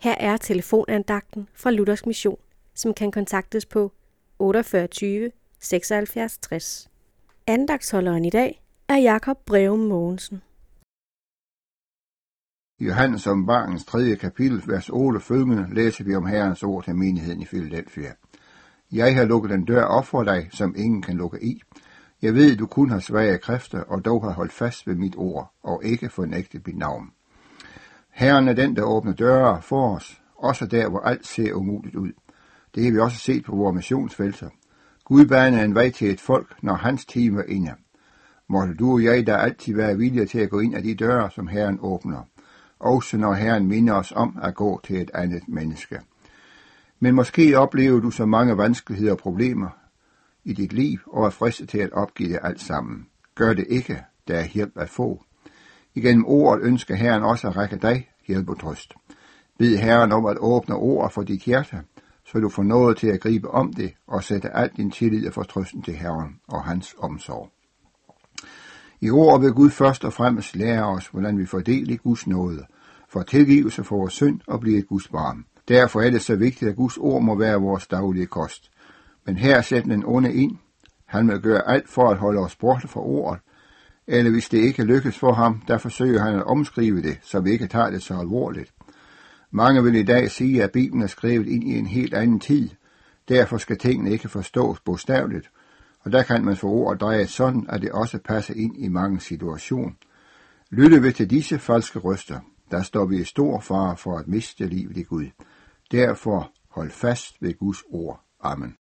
Her er telefonandagten fra Luthers Mission, som kan kontaktes på 48 76 60. Andagtsholderen i dag er Jakob Breum Mogensen. I Johannes om barnens 3. kapitel, vers 8 følgende, læser vi om Herrens ord til menigheden i Philadelphia. Jeg har lukket en dør op for dig, som ingen kan lukke i. Jeg ved, du kun har svage kræfter, og dog har holdt fast ved mit ord, og ikke fornægtet mit navn. Herren er den, der åbner døre for os, også der, hvor alt ser umuligt ud. Det har vi også set på vores missionsfelter. Gud baner en vej til et folk, når hans time er inde. Måtte du og jeg da altid være villige til at gå ind af de døre, som Herren åbner, også når Herren minder os om at gå til et andet menneske. Men måske oplever du så mange vanskeligheder og problemer i dit liv og er fristet til at opgive det alt sammen. Gør det ikke, der er hjælp at få. Igennem ordet ønsker Herren også at række dig hjælp og trøst. Bid Herren om at åbne ord for dit hjerte, så du får noget til at gribe om det og sætte alt din tillid og fortrøsten til Herren og hans omsorg. I ord vil Gud først og fremmest lære os, hvordan vi fordeler Guds nåde, for tilgivelse for vores synd og blive et Guds barn. Derfor er det så vigtigt, at Guds ord må være vores daglige kost. Men her sætter den onde ind. Han vil gøre alt for at holde os borte fra ordet, eller hvis det ikke lykkes for ham, der forsøger han at omskrive det, så vi ikke tager det så alvorligt. Mange vil i dag sige, at Bibelen er skrevet ind i en helt anden tid. Derfor skal tingene ikke forstås bogstaveligt, og der kan man få ordet drejet sådan, at det også passer ind i mange situationer. Lytte vi til disse falske røster, der står vi i stor fare for at miste livet i Gud. Derfor hold fast ved Guds ord. Amen.